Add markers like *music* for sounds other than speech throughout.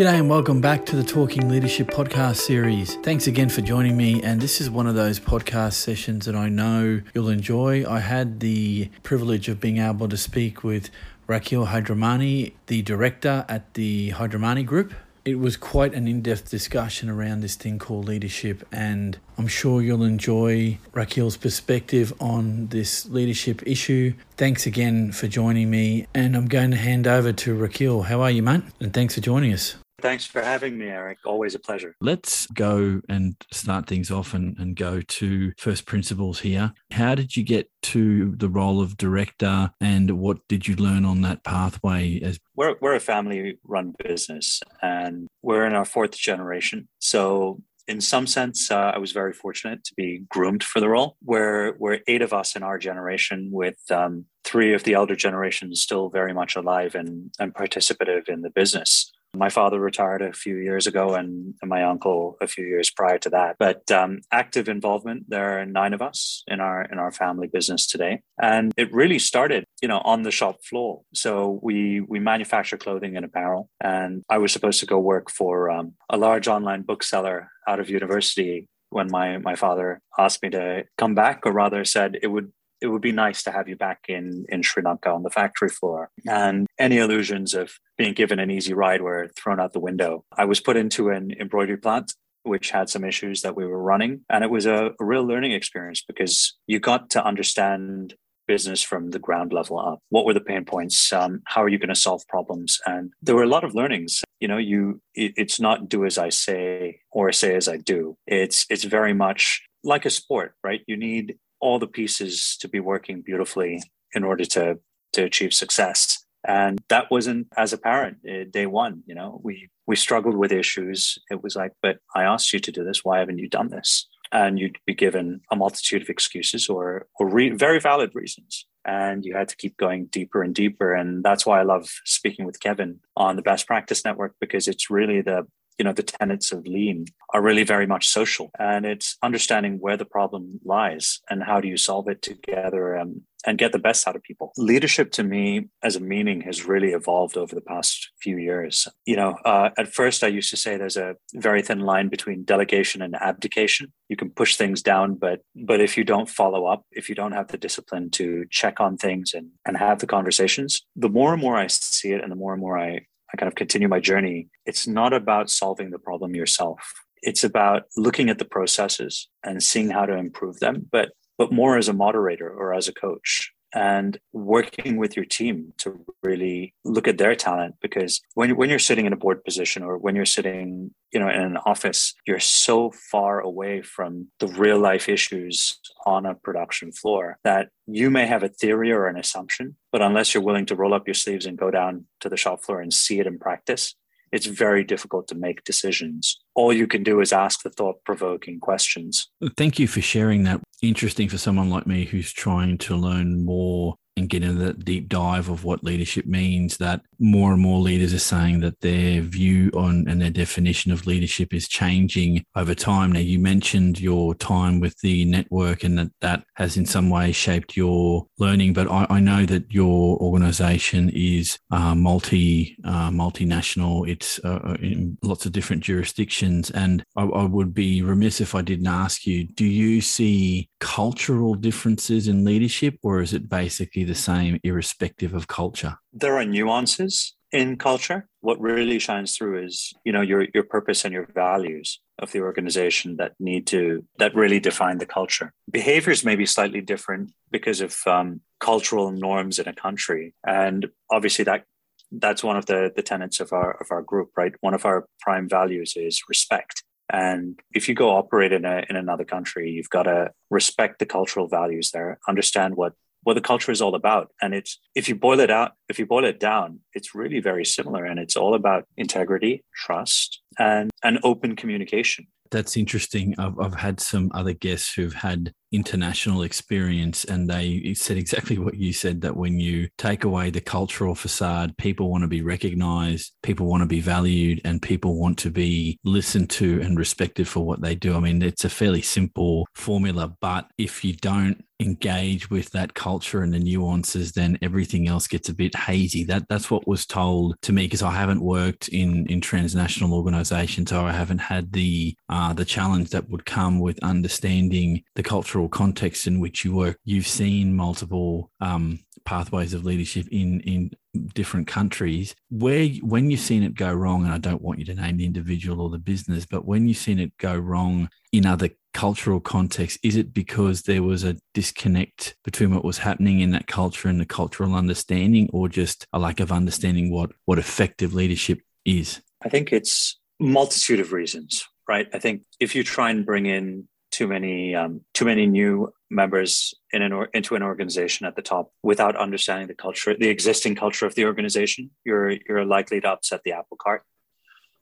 G'day and welcome back to the Talking Leadership podcast series. Thanks again for joining me. And this is one of those podcast sessions that I know you'll enjoy. I had the privilege of being able to speak with Rakil Hirdaramani, the director at the Hirdaramani Group. It was quite an in depth discussion around this thing called leadership, and I'm sure you'll enjoy Rakil's perspective on this leadership issue. Thanks again for joining me, and I'm going to hand over to Rakil. How are you, mate? And thanks for joining us. Thanks for having me, Eric. Always a pleasure. Let's go and start things off and, and go to first principles here. How did you get to the role of director and what did you learn on that pathway as we're, we're a family run business and we're in our fourth generation so in some sense, uh, I was very fortunate to be groomed for the role. Where we're eight of us in our generation, with um, three of the elder generations still very much alive and, and participative in the business. My father retired a few years ago, and, my uncle a few years prior to that. But um, active involvement. There are nine of us in our in our family business today, and it really started, you know, on the shop floor. So we we manufacture clothing and apparel, and I was supposed to go work for um, a large online bookseller out of university when my my father asked me to come back, or rather said it would it would be nice to have you back in in Sri Lanka on the factory floor. And any illusions of being given an easy ride were thrown out the window. I was put into an embroidery plant which had some issues that we were running. And it was a, a real learning experience because you got to understand business from the ground level up. What were the pain points? Um, how are you going to solve problems? And there were a lot of learnings. You know, you it, it's not do as I say or say as I do. It's it's very much like a sport, right? You need all the pieces to be working beautifully in order to to achieve success. And that wasn't as apparent uh, day one you know? We we struggled with issues. It was like but i asked you to do this. Why haven't you done this? And you'd be given a multitude of excuses or or re- very valid reasons. And you had to keep going deeper and deeper. And that's why i love speaking with kevin on the best practice network because it's really the you know the tenets of lean are really very much social. And it's understanding where the problem lies and how do you solve it together um, and get the best out of people. Leadership to me as a meaning has really evolved over the past few years. You know uh, at first i used to say there's a very thin line between delegation and abdication. You can push things down but but if you don't follow up if you don't have the discipline to check on things and and have the conversations the more and more i see it and the more and more i I kind of continue my journey, it's not about solving the problem yourself. It's about looking at the processes and seeing how to improve them, but but more as a moderator or as a coach and working with your team to really look at their talent because when, when you're sitting in a board position or when you're sitting you know in an office you're so far away from the real life issues on a production floor that you may have a theory or an assumption but unless you're willing to roll up your sleeves and go down to the shop floor and see it in practice it's very difficult to make decisions. All you can do is ask the thought provoking questions. Thank you for sharing that. Interesting for someone like me who's trying to learn more and get into that deep dive of what leadership means that more and more leaders are saying that their view on and their definition of leadership is changing over time. Now, you mentioned your time with the network and that that has in some way shaped your learning, but I, I know that your organization is uh, multi uh, multinational. It's uh, uh, in lots of different jurisdictions. And I, I would be remiss if I didn't ask you do you see cultural differences in leadership, or is it basically the same irrespective of culture? There are nuances in culture. What really shines through is, you know, your your purpose and your values of the organization that need to that really define the culture. Behaviors may be slightly different because of um, cultural norms in a country, and obviously that that's one of the the tenets of our of our group, right? One of our prime values is respect. And if you go operate in a in another country, you've got to respect the cultural values there, understand what what the culture is all about. And it's if you boil it out, if you boil it down, it's really very similar. And it's all about integrity, trust, and and open communication. That's interesting. I've, I've had some other guests who've had international experience and they said exactly what you said that when you take away the cultural facade people want to be recognized people want to be valued and people want to be listened to and respected for what they do i mean it's a fairly simple formula but if you don't engage with that culture and the nuances, then everything else gets a bit hazy. That that's what was told to me because I haven't worked in in transnational organizations, so I haven't had the uh, the challenge that would come with understanding the cultural context in which you work. You've seen multiple um, pathways of leadership in in different countries where when you've seen it go wrong and i don't want you to name the individual or the business but when you've seen it go wrong in other cultural context is it because there was a disconnect between what was happening in that culture and the cultural understanding or just a lack of understanding what what effective leadership is i think it's multitude of reasons right i think if you try and bring in too many um, too many new members in an or, into an organization at the top without understanding the culture, the existing culture of the organization, you're you're likely to upset the apple cart.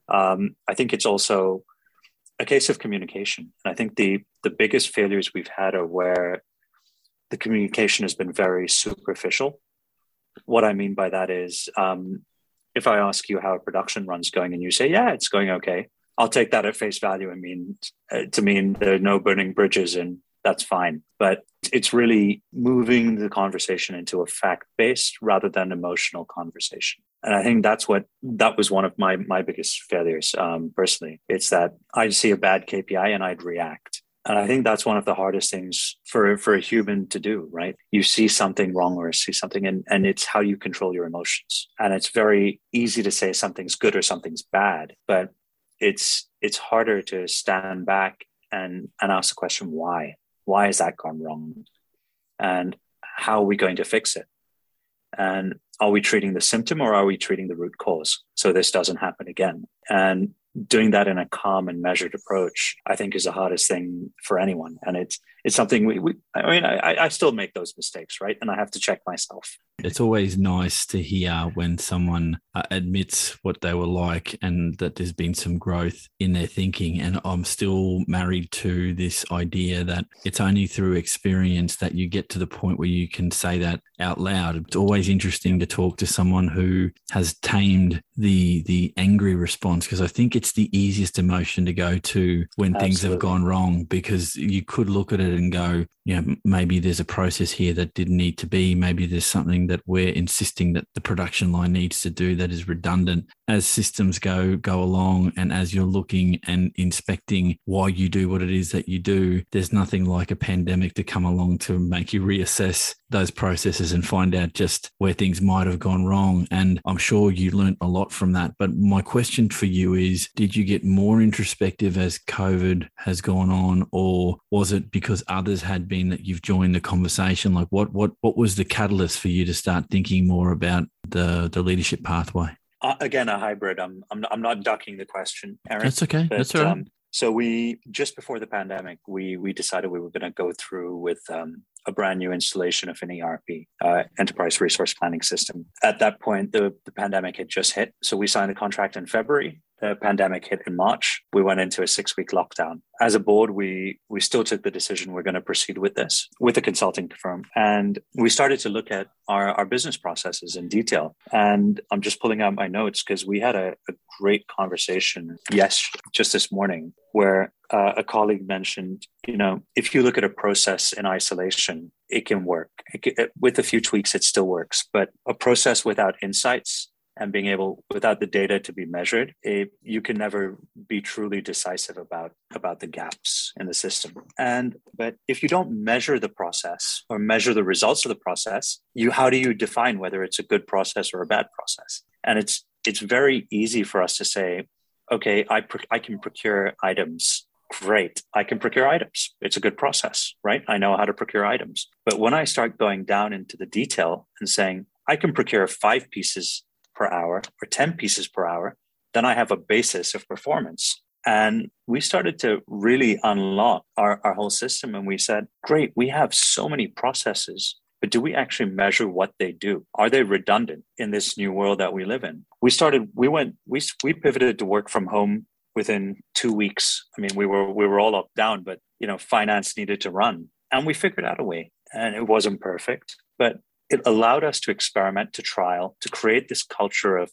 Um, I think it's also a case of communication, and I think the the biggest failures we've had are where the communication has been very superficial. What I mean by that is, um, if I ask you how a production run's going, and you say, "Yeah, it's going okay," I'll take that at face value and mean uh, to mean there are no burning bridges and that's fine. But it's really moving the conversation into a fact based rather than emotional conversation. And I think that's what that was one of my my biggest failures um, personally. It's that I'd see a bad KPI and I'd react. And I think that's one of the hardest things for, for a human to do, right? You see something wrong or see something, and, and it's how you control your emotions. And it's very easy to say something's good or something's bad, but it's it's harder to stand back and and ask the question why why has that gone wrong and how are we going to fix it and are we treating the symptom or are we treating the root cause so this doesn't happen again and doing that in a calm and measured approach, I think is the hardest thing for anyone. And it's it's something we, we I mean, I, I still make those mistakes, right? And I have to check myself. It's always nice to hear when someone uh, admits what they were like and that there's been some growth in their thinking. And I'm still married to this idea that it's only through experience that you get to the point where you can say that out loud. It's always interesting to talk to someone who has tamed the the angry response because I think it's the easiest emotion to go to when Absolutely. things have gone wrong because you could look at it and go, you know, maybe there's a process here that didn't need to be. Maybe there's something that we're insisting that the production line needs to do that is redundant. As systems go go along and as you're looking and inspecting why you do what it is that you do, there's nothing like a pandemic to come along to make you reassess those processes and find out just where things might have gone wrong. And I'm sure you learned a lot from that. But my question for you is Did you get more introspective as COVID has gone on, or was it because others had been that you've joined the conversation? Like, what, what, what was the catalyst for you to start thinking more about the, the leadership pathway? Uh, again, a hybrid. I'm, I'm, I'm not ducking the question, Aaron. That's okay. But, That's all right. Um, so we just before the pandemic, we we decided we were going to go through with um, a brand new installation of an ERP, uh, enterprise resource planning system. At that point, the, the pandemic had just hit. So we signed a contract in February the pandemic hit in March, we went into a six week lockdown. As a board, we we still took the decision we're going to proceed with this with a consulting firm. And we started to look at our, our business processes in detail. And I'm just pulling out my notes because we had a, a, great conversation, yes, just this morning, where uh, a colleague mentioned, you know, if you look at a process in isolation, it can work. It can, it, with a few tweaks, it still works. But a process without insights and being able without the data to be measured it, you can never be truly decisive about about the gaps in the system. And but if you don't measure the process or measure the results of the process you how do you define whether it's a good process or a bad process? And it's it's very easy for us to say okay i i can procure items. Great. I can procure items. It's a good process right? I know how to procure items. But when i start going down into the detail and saying i can procure five pieces per hour or 10 pieces per hour, then I have a basis of performance. And we started to really unlock our, our whole system. And we said, great, we have so many processes, but do we actually measure what they do? Are they redundant in this new world that we live in? We started, we went, we, we pivoted to work from home within two weeks. I mean, we were, we were all up down, but you know, finance needed to run and we figured out a way. And it wasn't perfect, but it allowed us to experiment, to trial, to create this culture of,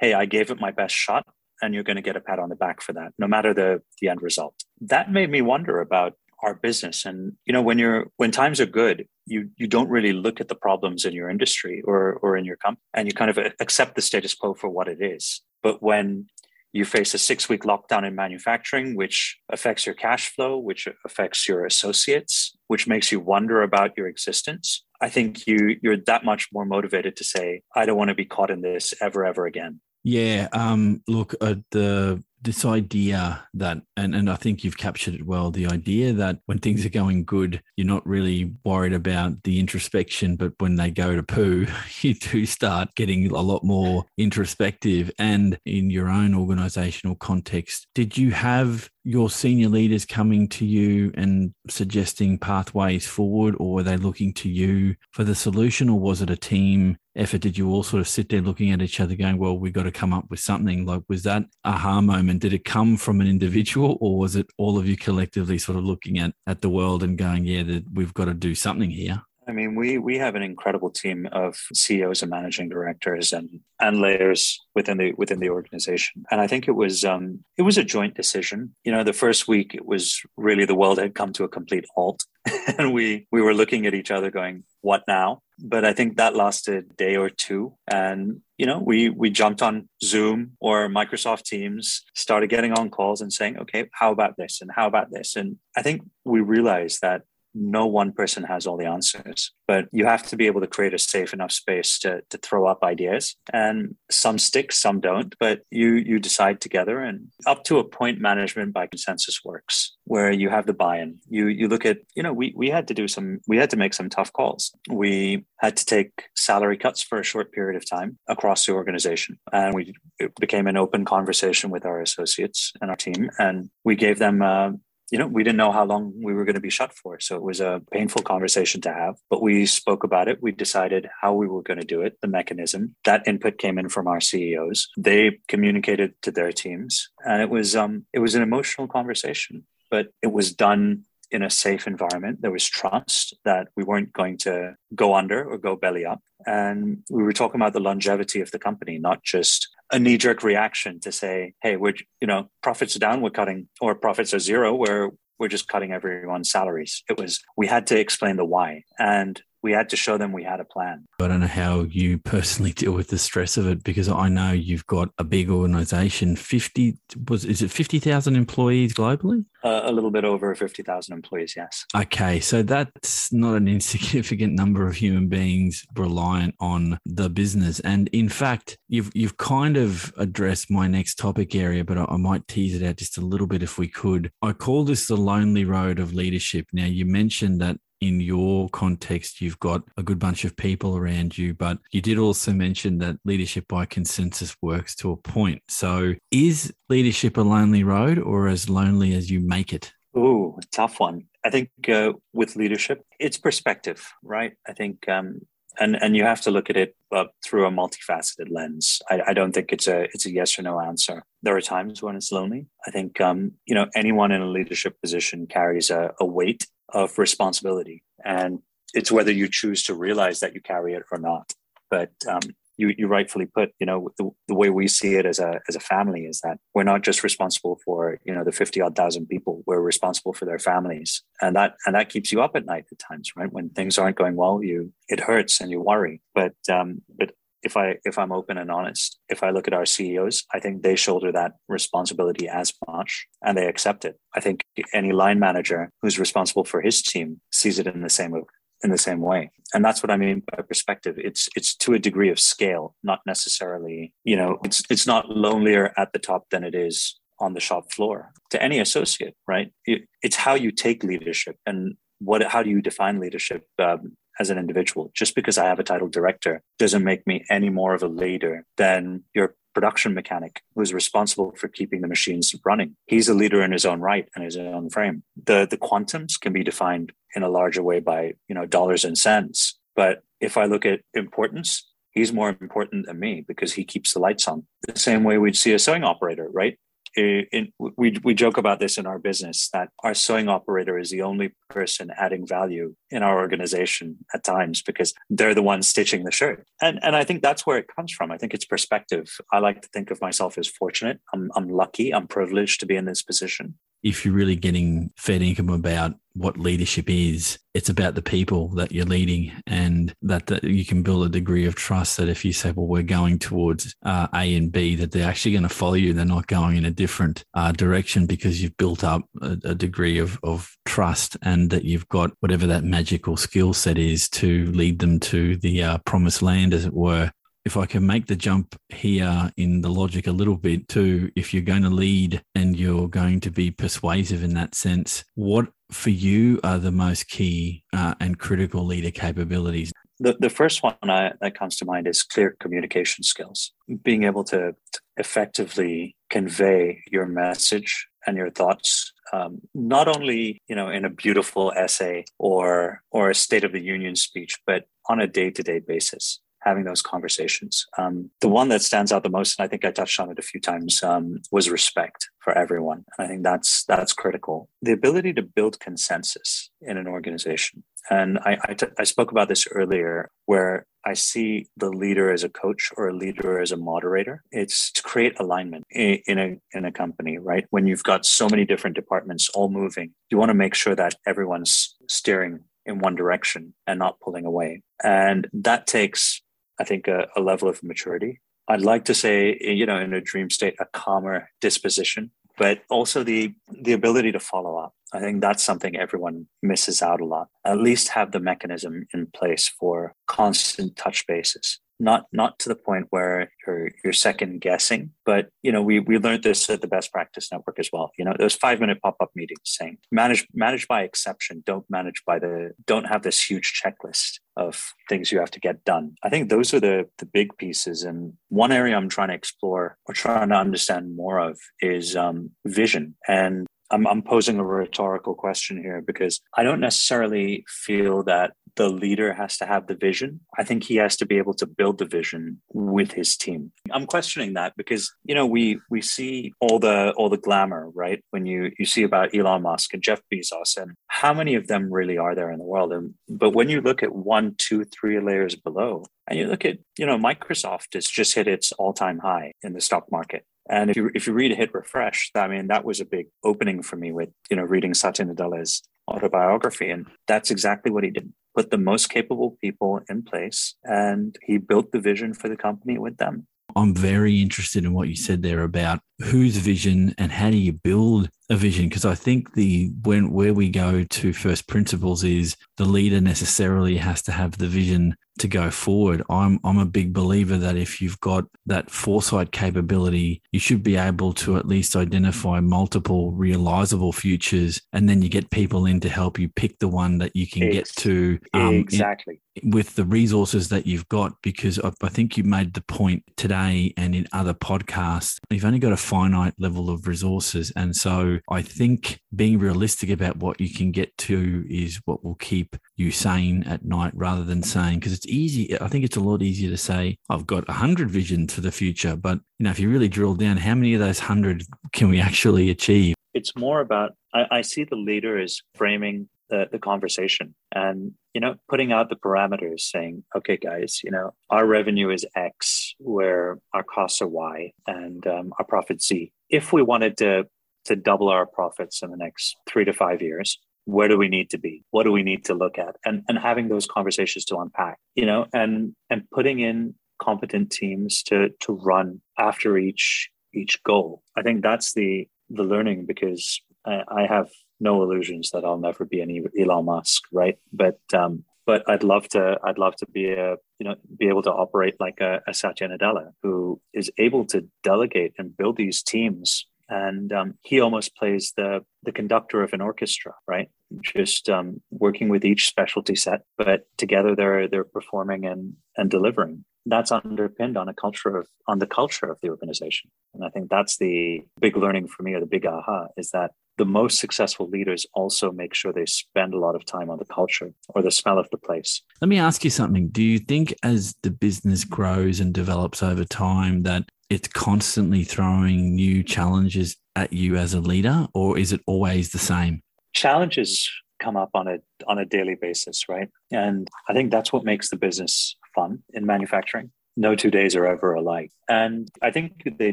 hey, I gave it my best shot, and you're going to get a pat on the back for that, no matter the the end result. That made me wonder about our business and you know when you're when times are good you you don't really look at the problems in your industry or or in your company and you kind of accept the status quo for what it is but when you face a six week lockdown in manufacturing which affects your cash flow which affects your associates which makes you wonder about your existence i think you you're that much more motivated to say i don't want to be caught in this ever ever again. Yeah um look uh, the this idea that and, and i think you've captured it well the idea that when things are going good you're not really worried about the introspection but when they go to poo *laughs* you do start getting a lot more introspective. And in your own organizational context did you have your senior leaders coming to you and suggesting pathways forward or were they looking to you for the solution or was it a team effort did you all sort of sit there looking at each other going well we've got to come up with something? Like was that aha moment? Did it come from an individual or was it all of you collectively sort of looking at at the world and going yeah we've got to do something here I mean, we we have an incredible team of CEOs and managing directors and and layers within the within the organization. And I think it was um, it was a joint decision. You know, the first week it was really the world had come to a complete halt, *laughs* and we we were looking at each other going, "What now?" But I think that lasted a day or two, and you know, we we jumped on Zoom or Microsoft Teams, started getting on calls and saying, "Okay, how about this?" and "How about this?" And I think we realized that no one person has all the answers, but you have to be able to create a safe enough space to, to throw up ideas. And some stick, some don't, but you you decide together and up to a point management by consensus works where you have the buy-in. You you look at, you know, we we had to do some we had to make some tough calls. We had to take salary cuts for a short period of time across the organization. And we it became an open conversation with our associates and our team. And we gave them uh, you know, we didn't know how long we were going to be shut for. So it was a painful conversation to have, but we spoke about it. We decided how we were going to do it, the mechanism. That input came in from our CEOs. They communicated to their teams, and it was um, it was an emotional conversation, but it was done in a safe environment. There was trust that we weren't going to go under or go belly up. And we were talking about the longevity of the company, not just a knee jerk reaction to say, hey, we're, you know, profits are down, we're cutting, or profits are zero, where we're just cutting everyone's salaries. It was, we had to explain the why. And we had to show them we had a plan. I don't know how you personally deal with the stress of it because I know you've got a big organization. Fifty was is it fifty thousand employees globally? Uh, a little bit over fifty thousand employees. Yes. Okay, so that's not an *laughs* insignificant number of human beings reliant on the business, and in fact, you've you've kind of addressed my next topic area, but I, I might tease it out just a little bit if we could. I call this the lonely road of leadership. Now, you mentioned that in your context, you've got a good bunch of people around you, but you did also mention that leadership by consensus works to a point. So, is leadership a lonely road or as lonely as you make it? Oh, tough one. I think uh, with leadership, it's perspective, right? I think, um, and and you have to look at it uh, through a multifaceted lens. I, I, don't think it's a it's a yes or no answer. There are times when it's lonely. I think um, you know anyone in a leadership position carries a, a weight of responsibility. And it's whether you choose to realize that you carry it or not. But um, you, you rightfully put, you know, the, the way we see it as a as a family is that we're not just responsible for, you know, the 50 odd thousand people, we're responsible for their families. And that and that keeps you up at night at times, right? When things aren't going well, you it hurts and you worry. But um, but if I if I'm open and honest, if I look at our CEOs, I think they shoulder that responsibility as much and they accept it. I think any line manager who's responsible for his team sees it in the same in the same way. And that's what I mean by perspective. It's it's to a degree of scale, not necessarily, you know, it's it's not lonelier at the top than it is on the shop floor to any associate, right? It, it's how you take leadership and what how do you define leadership um, as an individual. Just because I have a title director doesn't make me any more of a leader than your production mechanic who's responsible for keeping the machines running. He's a leader in his own right and his own frame. The the quantums can be defined in a larger way by, you know, dollars and cents. But if I look at importance, he's more important than me because he keeps the lights on. The same way we'd see a sewing operator, right? Eh, it, we we joke about this in our business that our sewing operator is the only person adding value in our organization at times because they're the ones stitching the shirt. And and I think that's where it comes from. I think it's perspective. I like to think of myself as fortunate. I'm I'm lucky. I'm privileged to be in this position if you're really getting fed income about what leadership is, it's about the people that you're leading and that, that you can build a degree of trust that if you say, well, we're going towards uh, A and B, that they're actually going to follow you. They're not going in a different uh, direction because you've built up a, a degree of, of trust and that you've got whatever that magical skill set is to lead them to the uh, promised land, as it were if I can make the jump here in the logic a little bit too, if you're going to lead and you're going to be persuasive in that sense, what for you are the most key uh, and critical leader capabilities? The, the first one I, that comes to mind is clear communication skills, being able to, effectively convey your message and your thoughts um, not only you know in a beautiful essay or or a state of the union speech but on a day-to-day basis having those conversations. Um, the one that stands out the most, and I think I touched on it a few times, um, was respect for everyone. And I think that's that's critical. The ability to build consensus in an organization. And I, I, t- I spoke about this earlier, where I see the leader as a coach or a leader as a moderator. It's to create alignment in, in a in a company, right? When you've got so many different departments all moving, you want to make sure that everyone's steering in one direction and not pulling away. And that takes I think, a, a level of maturity. I'd like to say, you know, in a dream state, a calmer disposition, but also the the ability to follow up. I think that's something everyone misses out a lot. At least have the mechanism in place for constant touch bases not not to the point where you're you're second guessing but you know we we learned this at the best practice network as well. You know those five minute pop-up meetings saying manage manage by exception don't manage by the don't have this huge checklist of things you have to get done. I think those are the the big pieces. And one area i'm trying to explore or trying to understand more of is um, vision. And I'm, I'm posing a rhetorical question here because I don't necessarily feel that the leader has to have the vision. I think he has to be able to build the vision with his team. I'm questioning that because you know we we see all the all the glamour, right? When you you see about Elon Musk and Jeff Bezos and how many of them really are there in the world? And but when you look at one, two, three layers below, and you look at you know Microsoft has just hit its all time high in the stock market. And if you if you read hit refresh, I mean that was a big opening for me with you know reading Satya Nadella's autobiography, and that's exactly what he did. Put the most capable people in place, and he built the vision for the company with them. I'm very interested in what you said there about whose vision and how do you build a vision because i think the when where we go to first principles is the leader necessarily has to have the vision to go forward i'm i'm a big believer that if you've got that foresight capability you should be able to at least identify multiple realizable futures and then you get people in to help you pick the one that you can get to um, exactly in, with the resources that you've got because I, I think you made the point today and in other podcasts you've only got a finite level of resources. And so I think being realistic about what you can get to is what will keep sane at night rather than saying, because it's easy. I think it's a lot easier to say, I've got a hundred visions for the future. But, you know, if you really drill down, how many of those hundred can we actually achieve? It's more about, I, I see the leader is framing the, the conversation and you know putting out the parameters saying okay guys you know our revenue is x where our costs are y and um, our profit z if we wanted to to double our profits in the next three to five years where do we need to be? What do we need to look at? And and having those conversations to unpack you know and and putting in competent teams to to run after each each goal. I think that's the the learning because I, I have no illusions that I'll never be any Elon Musk, right? But um, but I'd love to I'd love to be a you know be able to operate like a, a Satya Nadella who is able to delegate and build these teams and um, he almost plays the the conductor of an orchestra right just um, working with each specialty set but together they're they're performing and and delivering that's underpinned on a culture of on the culture of the organization and i think that's the big learning for me or the big aha is that the most successful leaders also make sure they spend a lot of time on the culture or the smell of the place. Let me ask you something. Do you think as the business grows and develops over time that it's constantly throwing new challenges at you as a leader, or is it always the same? Challenges come up on a on a daily basis, right? And I think that's what makes the business fun in manufacturing. No two days are ever alike, and I think they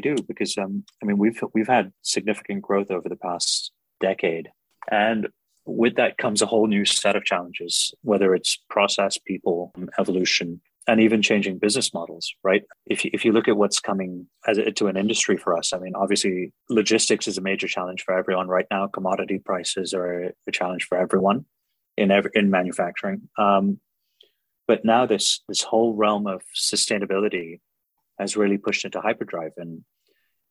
do because um, I mean we've we've had significant growth over the past decade, and with that comes a whole new set of challenges, whether it's process, people, evolution, and even changing business models, right? If you, if you look at what's coming as a, to an industry for us, I mean, obviously logistics is a major challenge for everyone right now. Commodity prices are a challenge for everyone in every, in manufacturing. Um, but now this this whole realm of sustainability has really pushed into hyperdrive, and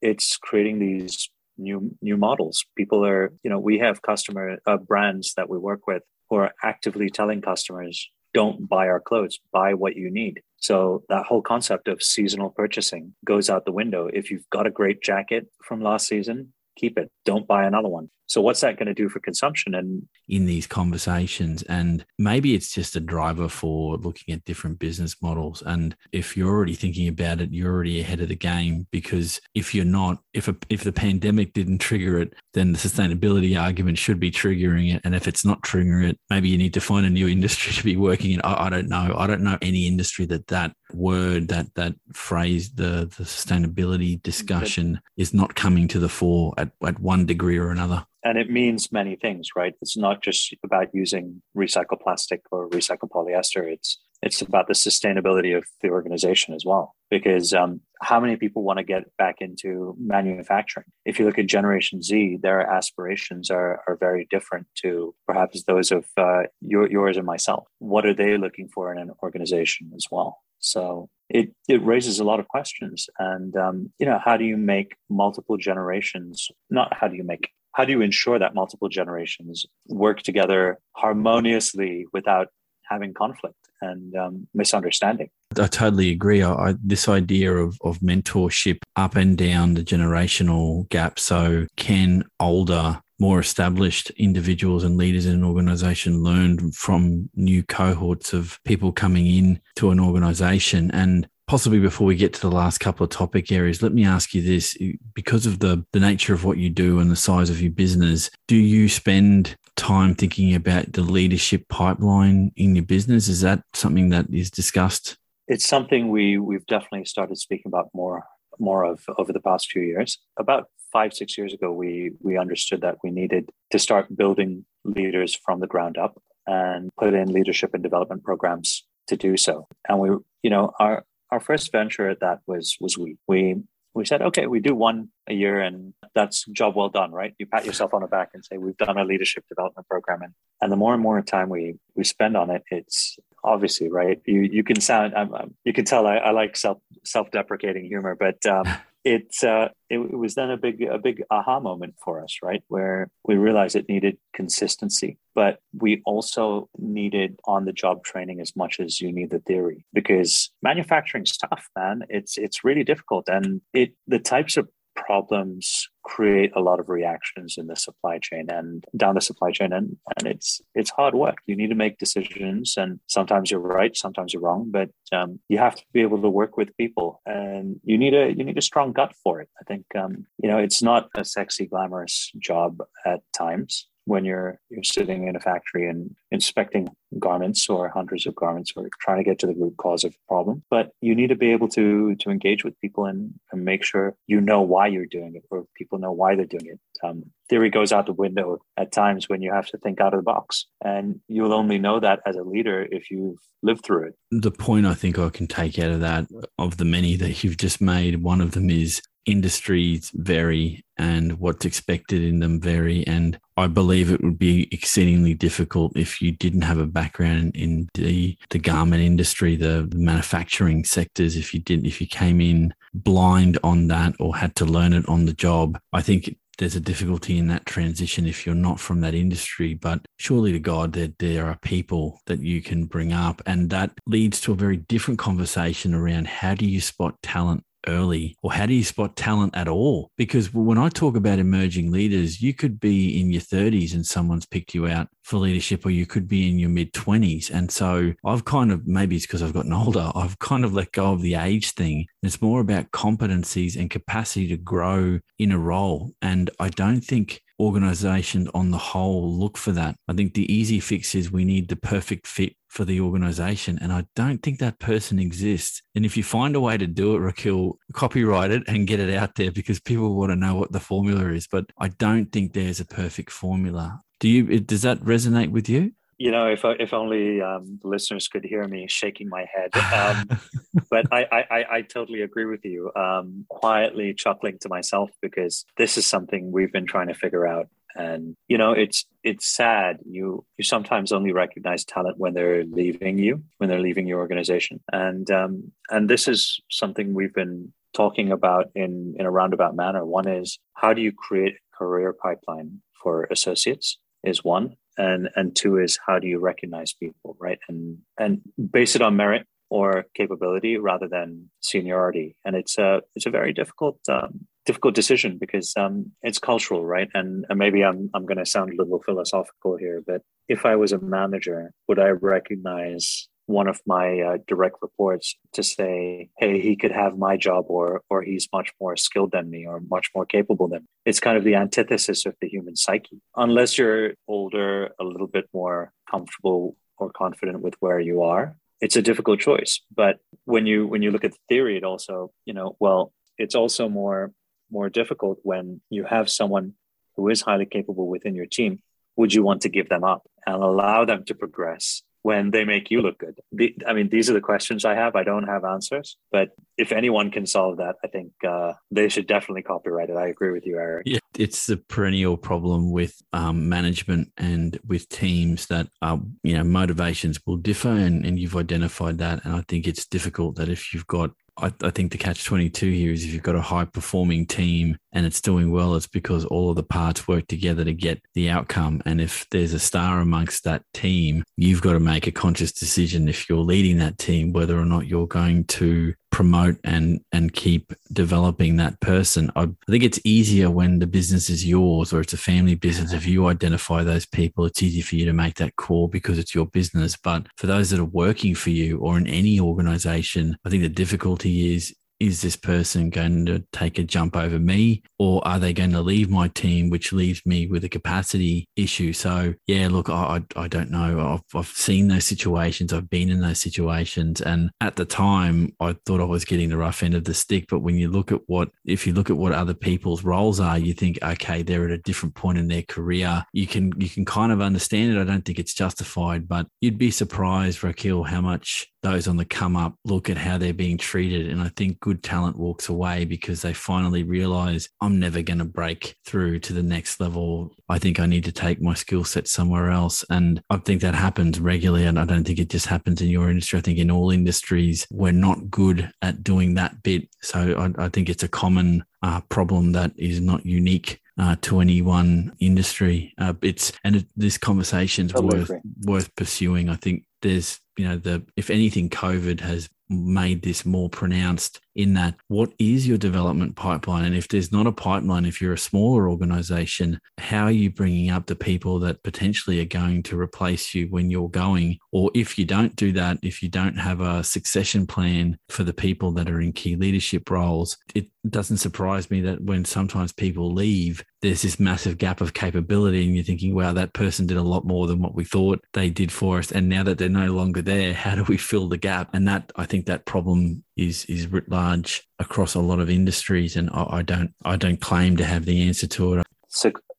it's creating these new new models. People are, you know, we have customer uh, brands that we work with who are actively telling customers don't buy our clothes, buy what you need. So that whole concept of seasonal purchasing goes out the window. If you've got a great jacket from last season, keep it. Don't buy another one. So what's that going to do for consumption? And in these conversations, and maybe it's just a driver for looking at different business models. And if you're already thinking about it, you're already ahead of the game because if you're not, if a, if the pandemic didn't trigger it, then the sustainability argument should be triggering it. And if it's not triggering it, maybe you need to find a new *laughs* industry to be working in. I, I don't know. I don't know any industry that that word, that that phrase, the the sustainability discussion is not coming to the fore at, at one degree or another. And it means many things right? It's not just about using recycled plastic or recycled polyester. It's it's about the sustainability of the organization as well. Because um, how many people want to get back into manufacturing? If you look at generation z their aspirations are, are very different to perhaps those of uh, your, yours and myself. What are they looking for in an organization as well? So it, it raises a lot of questions. And um, you know how do you make multiple generations not how do you make how do you ensure that multiple generations work together harmoniously without having conflict and um, misunderstanding. I totally agree. I, I, this idea of, of mentorship up and down the generational gap. So, can older, more established individuals and leaders in an organization learn from new cohorts of people coming in to an organization? And possibly before we get to the last couple of topic areas, let me ask you this because of the, the nature of what you do and the size of your business, do you spend time thinking about the leadership pipeline in your business? Is that something that is discussed? It's something we we've definitely started speaking about more more of over the past few years. About five six years ago, we we understood that we needed to start building leaders from the ground up and put in leadership and development programs to do so. And we, you know, our our first venture at that was was we we we said okay we do one a year and that's job well done right you pat yourself on the back and say we've done a leadership development program and, and the more and more time we we spend on it it's obviously right you you can sound um, you can tell I, I like self self-deprecating humor but um, *laughs* it, uh, it, it was then a big a big aha moment for us, right? Where we realized it needed consistency, but we also needed on the job training as much as you need the theory because manufacturing's tough, man. It's it's really difficult, and it the types of problems create a lot of reactions in the supply chain and down the supply chain and, and it's it's hard work. You need to make decisions and sometimes you're right sometimes you're wrong but um, you have to be able to work with people and you need a you need a strong gut for it. I think um, you know it's not a sexy glamorous job at times when you're you're sitting in a factory and inspecting garments or hundreds of garments or trying to get to the root cause of the problem. But you need to be able to to engage with people and, and make sure you know why you're doing it or people know why they're doing it. Um, theory goes out the window at times when you have to think out of the box. And you'll only know that as a leader if you've lived through it. The point i think i can take out of that of the many that you've just made one of them is industries vary and what's expected in them vary. And I believe it would be exceedingly difficult if you didn't have a background in the, the garment industry, the, the manufacturing sectors. If you didn't, if you came in blind on that or had to learn it on the job, I think there's a difficulty in that transition if you're not from that industry. But surely to God, there, there are people that you can bring up. And that leads to a very different conversation around how do you spot talent early? Or how do you spot talent at all? Because when I talk about emerging leaders, you could be in your 30s and someone's picked you out for leadership, or you could be in your mid 20s. And so I've kind of, maybe it's because I've gotten older, *laughs* I've kind of let go of the age thing. It's more about competencies and capacity to grow in a role. And I don't think organizations on the whole look for that. I think the easy fix is we need the perfect fit for the organization. And I don't think that person exists. And if you find a way to do it, Rakil, copyright it and get it out there because people want to know what the formula is. But I don't think there's a perfect formula. Do you, does that resonate with you? You know, if if only um, the listeners could hear me shaking my head. Um, *laughs* but I, I, I totally agree with you. Um, quietly chuckling to myself because this is something we've been trying to figure out. And you know, it's it's sad. You you sometimes only recognize talent when they're leaving you, when they're leaving your organization. And um, and this is something we've been talking about in in a roundabout manner. One is how do you create a career pipeline for associates? Is one and and two is how do you recognize people right? And and base it on merit or capability rather than seniority. And it's a it's a very difficult um, difficult decision because um, it's cultural right? And, and maybe i'm i'm going to sound a little philosophical here but if i was a manager would i recognize one of my uh, direct reports to say, "Hey, he could have my job," or "or he's much more skilled than me," or much more capable than. Me. It's kind of the antithesis of the human psyche. Unless you're older, a little bit more comfortable or confident with where you are, it's a difficult choice. But when you when you look at the theory, it also you know well, it's also more more difficult when you have someone who is highly capable within your team. Would you want to give them up and allow them to progress when they make you look good? The, I mean, these are the questions I have. I don't have answers, but if anyone can solve that, I think uh, they should definitely copyright it. I agree with you, Eric. Yeah, it's the perennial problem with um, management and with teams that are, you know motivations will differ, and, and you've identified that. And I think it's difficult that if you've got I, I, think the catch 22 here is if you've got a high performing team and it's doing well, it's because all of the parts work together to get the outcome. And if there's a star amongst that team, you've got to make a conscious decision if you're leading that team, whether or not you're going to promote and and keep developing that person. I, I, think it's easier when the business is yours or it's a family business. If you identify those people, it's easy for you to make that call because it's your business. But for those that are working for you or in any organization, I think the difficulty is is this person going to take a jump over me? Or are they going to leave my team which leaves me with a capacity issue? So yeah look i, I don't know. I've, I've seen those situations. I've been in those situations. And at the time i thought i was getting the rough end of the stick. But when you look at what if you look at what other people's roles are you think okay they're at a different point in their career. You can you can kind of understand it. I don't think it's justified but you'd be surprised rakil how much those on the come up look at how they're being treated. And I think good talent walks away because they finally realize I'm never going to break through to the next level. I think I need to take my skill set somewhere else. And I think that happens regularly. And I don't think it just happens in your industry. I think in all industries, we're not good at doing that bit. So I, I think it's a common uh, problem that is not unique uh, to any one industry. Uh, it's and it, this conversation's totally worth agree. worth pursuing. I think there's you know the if anything covid has made this more pronounced in that what is your development pipeline? And if there's not a pipeline if you're a smaller organization how are you bringing up the people that potentially are going to replace you when you're going? Or if you don't do that if you don't have a succession plan for the people that are in key leadership roles it doesn't surprise me that when sometimes people leave there's this massive gap of capability and you're thinking wow that person did a lot more than what we thought they did for us. And now that they're no longer there how do we fill the gap? And that i think that problem is is writ large across a lot of industries and i, I don't i don't claim to have the answer to it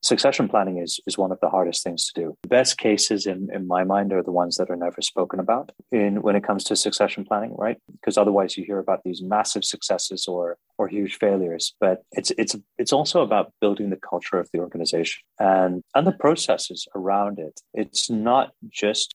succession planning is, is one of the hardest things to do. The best cases in, in my mind are the ones that are never spoken about in when it comes to succession planning, right? Because otherwise you hear about these massive successes or or huge failures. But it's it's it's also about building the culture of the organization and and the processes around it. It's not just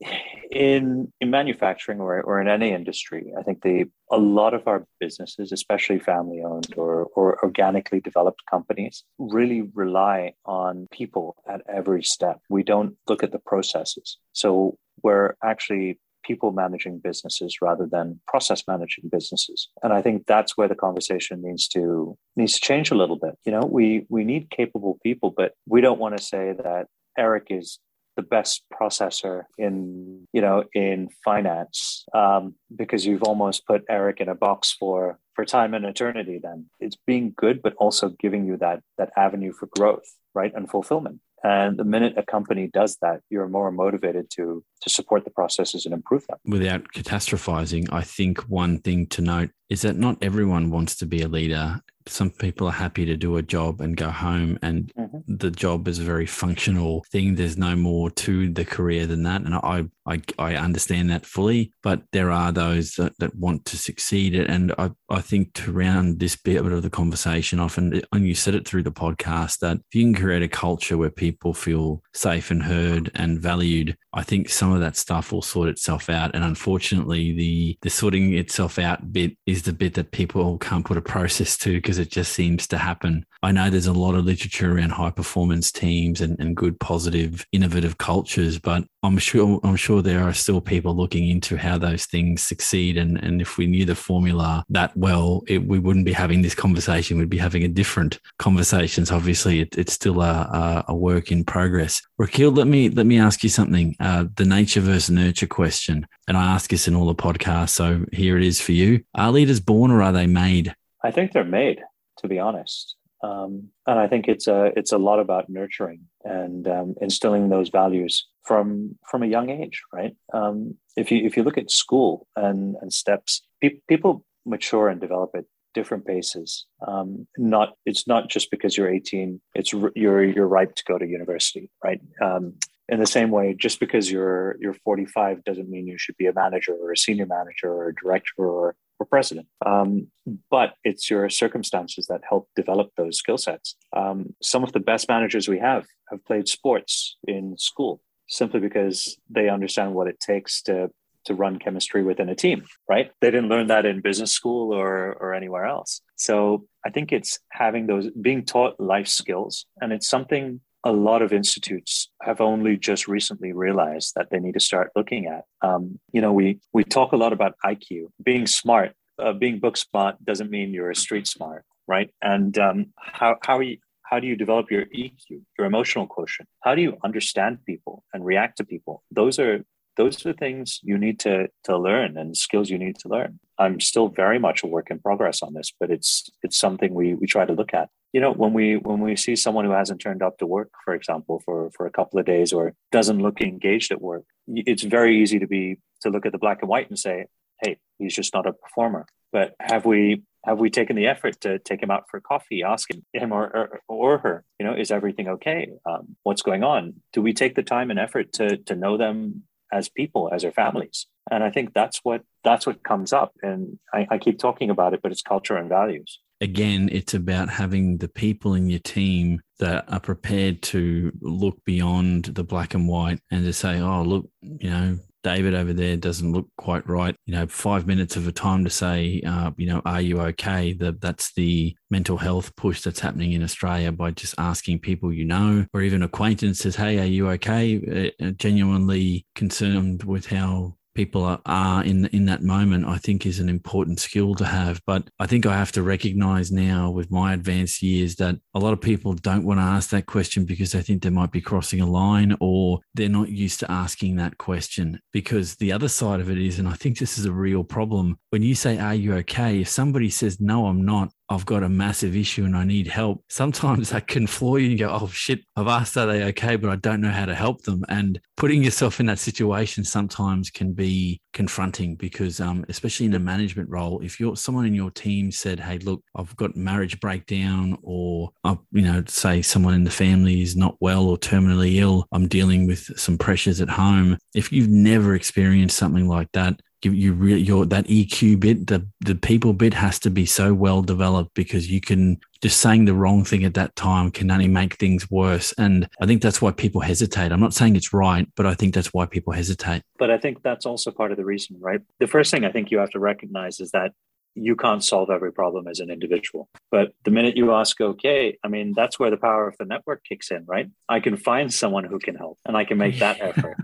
in in manufacturing or, or in any industry. I think the a lot of our businesses, especially family owned or, or organically developed companies, really rely on people at every step. We don't look at the processes. So we're actually people managing businesses rather than process managing businesses. And I think that's where the conversation needs to needs to change a little bit. You know, we we need capable people, but we don't want to say that Eric is the best processor in you know in finance um, because you've almost put Eric in a box for for time and eternity. Then it's being good, but also giving you that that avenue for growth, right, and fulfillment. And the minute a company does that, you're more motivated to to support the processes and improve them. Without catastrophizing, I think one thing to note is that not everyone wants to be a leader some people are happy to do a job and go home and mm-hmm. the job is a very functional thing there's no more to the career than that and i i, I understand that fully but there are those that, that want to succeed and i i think to round this bit of the conversation off and, and you said it through the podcast that if you can create a culture where people feel safe and heard and valued i think some of that stuff will sort itself out and unfortunately the the sorting itself out bit is the bit that people can't put a process to because it just seems to happen. I know there's a lot of literature around high performance teams and, and good, positive, innovative cultures, but I'm sure I'm sure there are still people looking into how those things succeed. And, and if we knew the formula that well, it, we wouldn't be having this conversation. We'd be having a different conversations. Obviously, it, it's still a, a, work in progress. Rakhil, let me let me ask you something. Uh, the nature versus nurture question, and I ask this in all the podcasts. So here it is for you: Are leaders born or are they made? I think they're made, to be honest. Um, and I think it's a it's a lot about nurturing and um, instilling those values from from a young age, right? Um, if you if you look at school and and steps, pe- people mature and develop at different paces. Um, not it's not just because you're 18, it's you're you're ripe to go to university, right? Um, in the same way, just because you're you're 45 doesn't mean you should be a manager or a senior manager or a director or or president. Um, but it's your circumstances that help develop those skill sets. Um, some of the best managers we have have played sports in school simply because they understand what it takes to to run chemistry within a team, right? They didn't learn that in business school or or anywhere else. So I think it's having those being taught life skills, and it's something a lot of institutes have only just recently realized that they need to start looking at. Um, you know, we we talk a lot about IQ, being smart. Uh, being book smart doesn't mean you're a street smart, right? And um, how how you, how do you develop your EQ, your emotional quotient? How do you understand people and react to people? Those are those are things you need to to learn and skills you need to learn. I'm still very much a work in progress on this, but it's it's something we we try to look at. You know, when we when we see someone who hasn't turned up to work, for example, for for a couple of days or doesn't look engaged at work, it's very easy to be to look at the black and white and say, "Hey, he's just not a performer." But have we have we taken the effort to take him out for coffee, ask him or, or, or her, you know, is everything okay? Um, what's going on? Do we take the time and effort to to know them as people, as their families. And I think that's what that's what comes up. And I, I keep talking about it, but it's culture and values again, it's about having the people in your team that are prepared to look beyond the black and white and to say, oh, look, you know, David over there doesn't look quite right. You know, five minutes of a time to say, uh, you know, are you okay? That that's the mental health push that's happening in Australia by just asking people you know, or even acquaintances, hey, are you okay? Uh, genuinely concerned with how people are, are in in that moment i think is an important skill to have. But i think i have to recognize now with my advanced years that a lot of people don't want to ask that question because they think they might be crossing a line or they're not used to asking that question because the other side of it is and i think this is a real problem when you say are you okay? If somebody says no i'm not I've got a massive issue and I need help. Sometimes *laughs* that can floor you and go, oh shit, I've asked, are they okay? But I don't know how to help them. And putting yourself in that situation sometimes can be confronting because, um, especially in a management role, if you're someone in your team said, hey, look, I've got marriage breakdown, or, uh, you know, say someone in the family is not well or terminally ill, I'm dealing with some pressures at home. If you've never experienced something like that, you, you really your that EQ bit, the the people bit has to be so well developed because you can just saying the wrong thing at that time can only make things worse. And I think that's why people hesitate. I'm not saying it's right, but I think that's why people hesitate. But I think that's also part of the reason, right? The first thing I think you have to recognize is that you can't solve every problem as an individual. But the minute you ask, okay, I mean, that's where the power of the network kicks in, right? I can find someone who can help and I can make that *laughs* effort.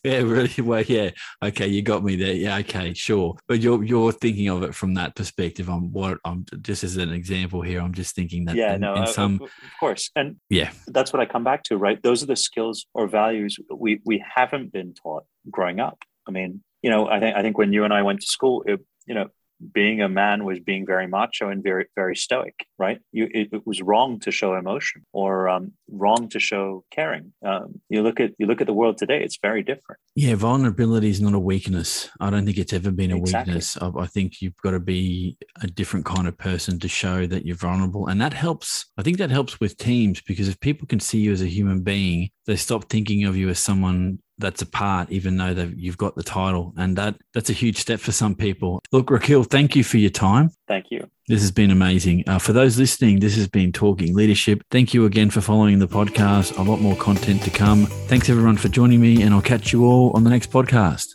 *laughs* yeah, really. Well, yeah. Okay, you got me there. Yeah, okay, sure. But you're you're thinking of it from that perspective. I'm what I'm just as an example here. I'm just thinking that. Yeah, in, no, in some, of course, and yeah, that's what I come back to. Right, those are the skills or values we we haven't been taught growing up. I mean, you know, I think I think when you and I went to school, it, you know, being a man was being very macho and very very stoic right? You it, it was wrong to show emotion or um, wrong to show caring. Um, you look at you look at the world today it's very different. Yeah vulnerability is not a weakness. I don't think it's ever been a Exactly. weakness. I, I think you've got to be a different kind of person to show that you're vulnerable and that helps i think that helps with teams because if people can see you as a human being they stop thinking of you as someone that's a part, even though they've- you've got the title, and that that's a huge step for some people. Look, Rakhil, thank you for your time. thank you This has been amazing. Uh, for those listening, this has been Talking Leadership. Thank you again for following the podcast. A lot more content to come. Thanks everyone for joining me, and I'll catch you all on the next podcast.